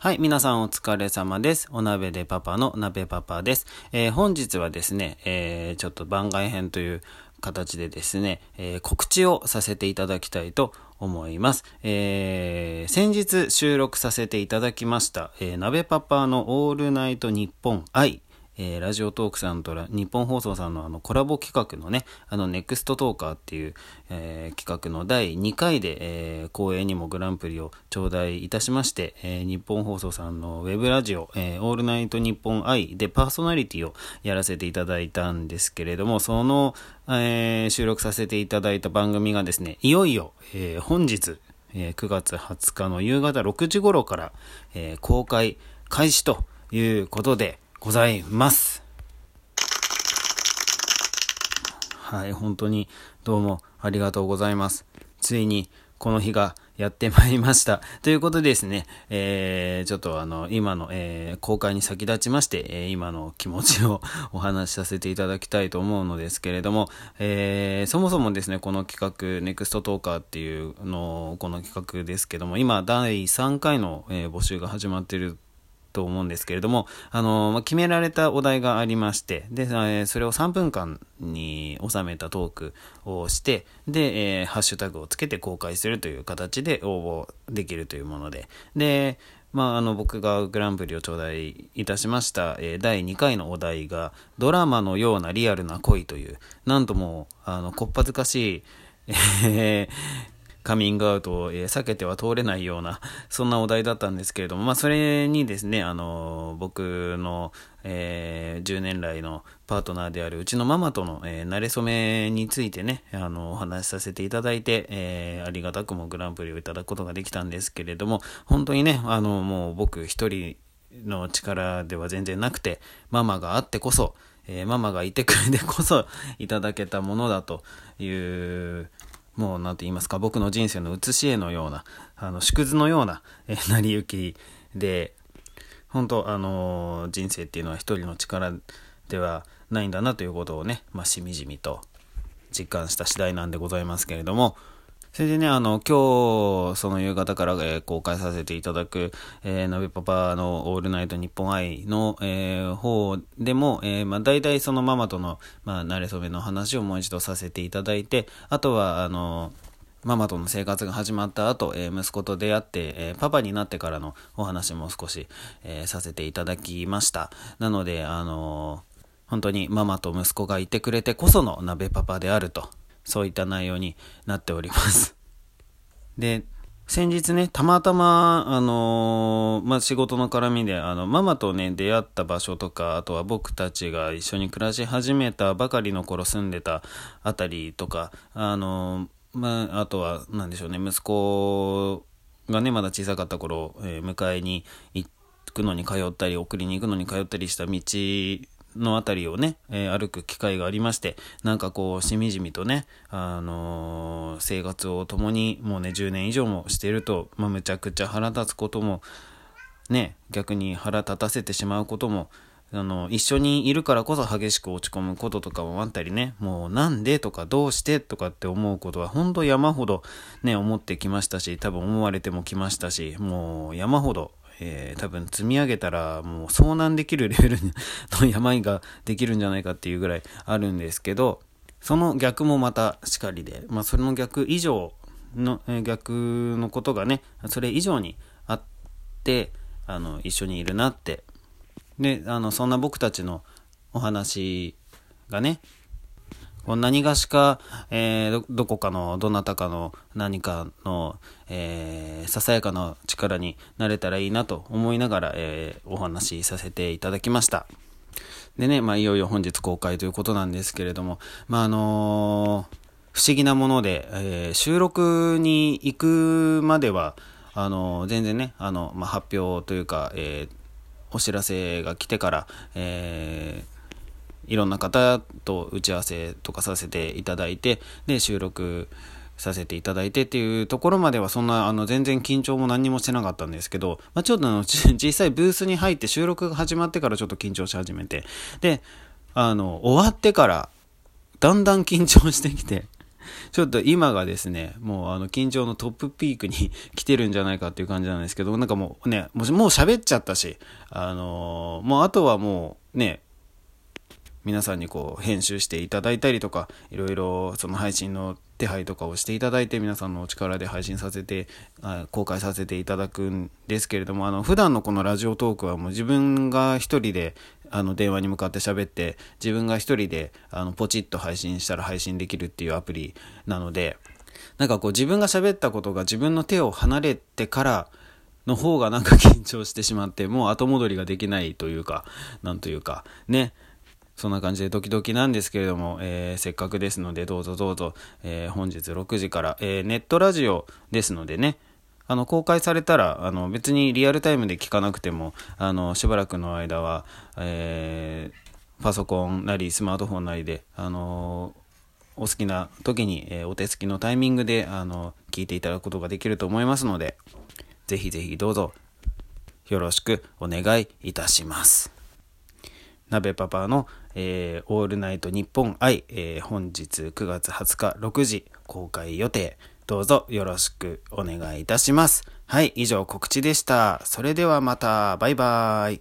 はい、皆さんお疲れ様です。お鍋でパパの鍋パパです。えー、本日はですね、えー、ちょっと番外編という形でですね、えー、告知をさせていただきたいと思います。えー、先日収録させていただきました、えー、鍋パパのオールナイトニッポン愛えー、ラジオトークさんと日本放送さんのあのコラボ企画のね、あのネクストトーカーっていう、えー、企画の第2回で、えー、公演にもグランプリを頂戴いたしまして、え日本放送さんのウェブラジオ、えオールナイトニッポン愛でパーソナリティをやらせていただいたんですけれども、その、え収録させていただいた番組がですね、いよいよ、え本日、え9月20日の夕方6時頃から、え公開開始ということで、ございます。はい、本当にどうもありがとうございます。ついにこの日がやってまいりました。ということでですね、えー、ちょっとあの、今の、えー、公開に先立ちまして、えー、今の気持ちを お話しさせていただきたいと思うのですけれども、えー、そもそもですね、この企画、ネクストトーカーっていうの、この企画ですけども、今、第3回の、え、募集が始まっていると思うんですけれども、あの、ま、決められたお題がありまして、で、えそれを3分間に収めたトークをして、で、え、ハッシュタグをつけて公開するという形で応募できるというもので、で、まあ、あの、僕がグランプリを頂戴いたしました、えー、第2回のお題が、ドラマのようなリアルな恋という、なんとも、あの、こっぱずかしい、えーカミングアウトを、え避けては通れないような、そんなお題だったんですけれども、まあ、それにですね、あの、僕の、えー、10年来のパートナーであるうちのママとの、えー、慣れ初めについてね、あの、お話しさせていただいて、えー、ありがたくもグランプリをいただくことができたんですけれども、本当にね、あの、もう僕一人の力では全然なくて、ママがあってこそ、えー、ママがいてくれてこそいただけたものだというもう何て言いますか、僕の人生の写し絵のような、あの、縮図のような、え、成り行きで、本当あの、人生っていうのは一人の力ではないんだなということをね、まあ、しみじみと実感した次第なんでございますけれども、それでね、あの、今日、その夕方から、えー、公開させていただく、えー、ナビパパのオールナイトニッポン愛の、えー、方でも、えー、まあ、大体そのママとの、まあ、慣れ初めの話をもう一度させていただいて、あとは、あの、ママとの生活が始まった後、えー、息子と出会って、えー、パパになってからのお話も少し、えー、させていただきました。なので、あの本当にママと息子がいてくれてこその鍋パパであると。そういった内容になっております。で、先日ね、たまたま、あのー、まあ、仕事の絡みで、あの、ママとね、出会った場所とか、あとは僕たちが一緒に暮らし始めたばかりの頃住んでたあたりとか、あのー、まあ、あとは、なんでしょうね、息子がね、まだ小さかった頃、えー、迎えに行くのに通ったり、送りに行くのに通ったりした道の辺りをね、えー、歩く機会がありまして、なんかこう、しみじみとね、あのー、生活を共にもうね、10年以上もしていると、まあ、むちゃくちゃ腹立つことも、ね、逆に腹立たせてしまうことも、あの、一緒にいるからこそ激しく落ち込むこととかもあったりね、もうなんでとかどうしてとかって思うことは本当山ほどね、思ってきましたし、多分思われてもきましたし、もう山ほどえー、多分積み上げたらもう遭難できるレベルの山ができるんじゃないかっていうぐらいあるんですけど、その逆もまたしかりで、まあそれの逆以上の、え、逆のことがね、それ以上にあって、あの、一緒にいるなって。で、あの、そんな僕たちのお話がね、何がしか、えー、どこかの、どなたかの何かの、えー、ささやかな力になれたらいいなと思いながら、えー、お話しさせていただきました。でね、まあ、いよいよ本日公開ということなんですけれども、まあ、あの不思議なもので、え収録に行くまでは、あの全然ね、あの、まあ、発表というか、えお知らせが来てから、えーいろんな方と打ち合わせとかさせていただいて、で、収録させていただいてっていうところまではそんな、あの、全然緊張も何にもしてなかったんですけど、まあ、ちょっとあの、実際ブースに入って収録が始まってからちょっと緊張し始めて、で、あの、終わってから、だんだん緊張してきて、ちょっと今がですね、もうあの緊張のトップピークに来てるんじゃないかっていう感じなんですけど、なんかもうね、もう喋っちゃったし、あのー、もうあとはもうね、皆さんにこう編集していただいたりとか、いろいろその配信の手配とかをしていただいて皆さんのお力で配信させて公開させていただくんですけれどもあの普段のこのラジオトークはもう自分が一人であの電話に向かって喋って自分が一人であのポチッと配信したら配信できるっていうアプリなのでなんかこう自分が喋ったことが自分の手を離れてからの方がなんか緊張してしまってもう後戻りができないというかなんというかね。そんな感じでドキドキなんですけれども、えー、せっかくですので、どうぞどうぞ、えー、本日6時から、えー、ネットラジオですのでね、あの、公開されたら、あの、別にリアルタイムで聞かなくても、あの、しばらくの間は、えパソコンなりスマートフォンなりで、あのお好きな時に、えお手つきのタイミングで、あの、聞いていただくことができると思いますので、ぜひぜひどうぞ、よろしくお願いいたします。鍋パパの、えー、オールナイトニッポン愛、えー、本日9月20日6時公開予定。どうぞよろしくお願いいたします。はい、以上告知でした。それではまた、バイバーイ。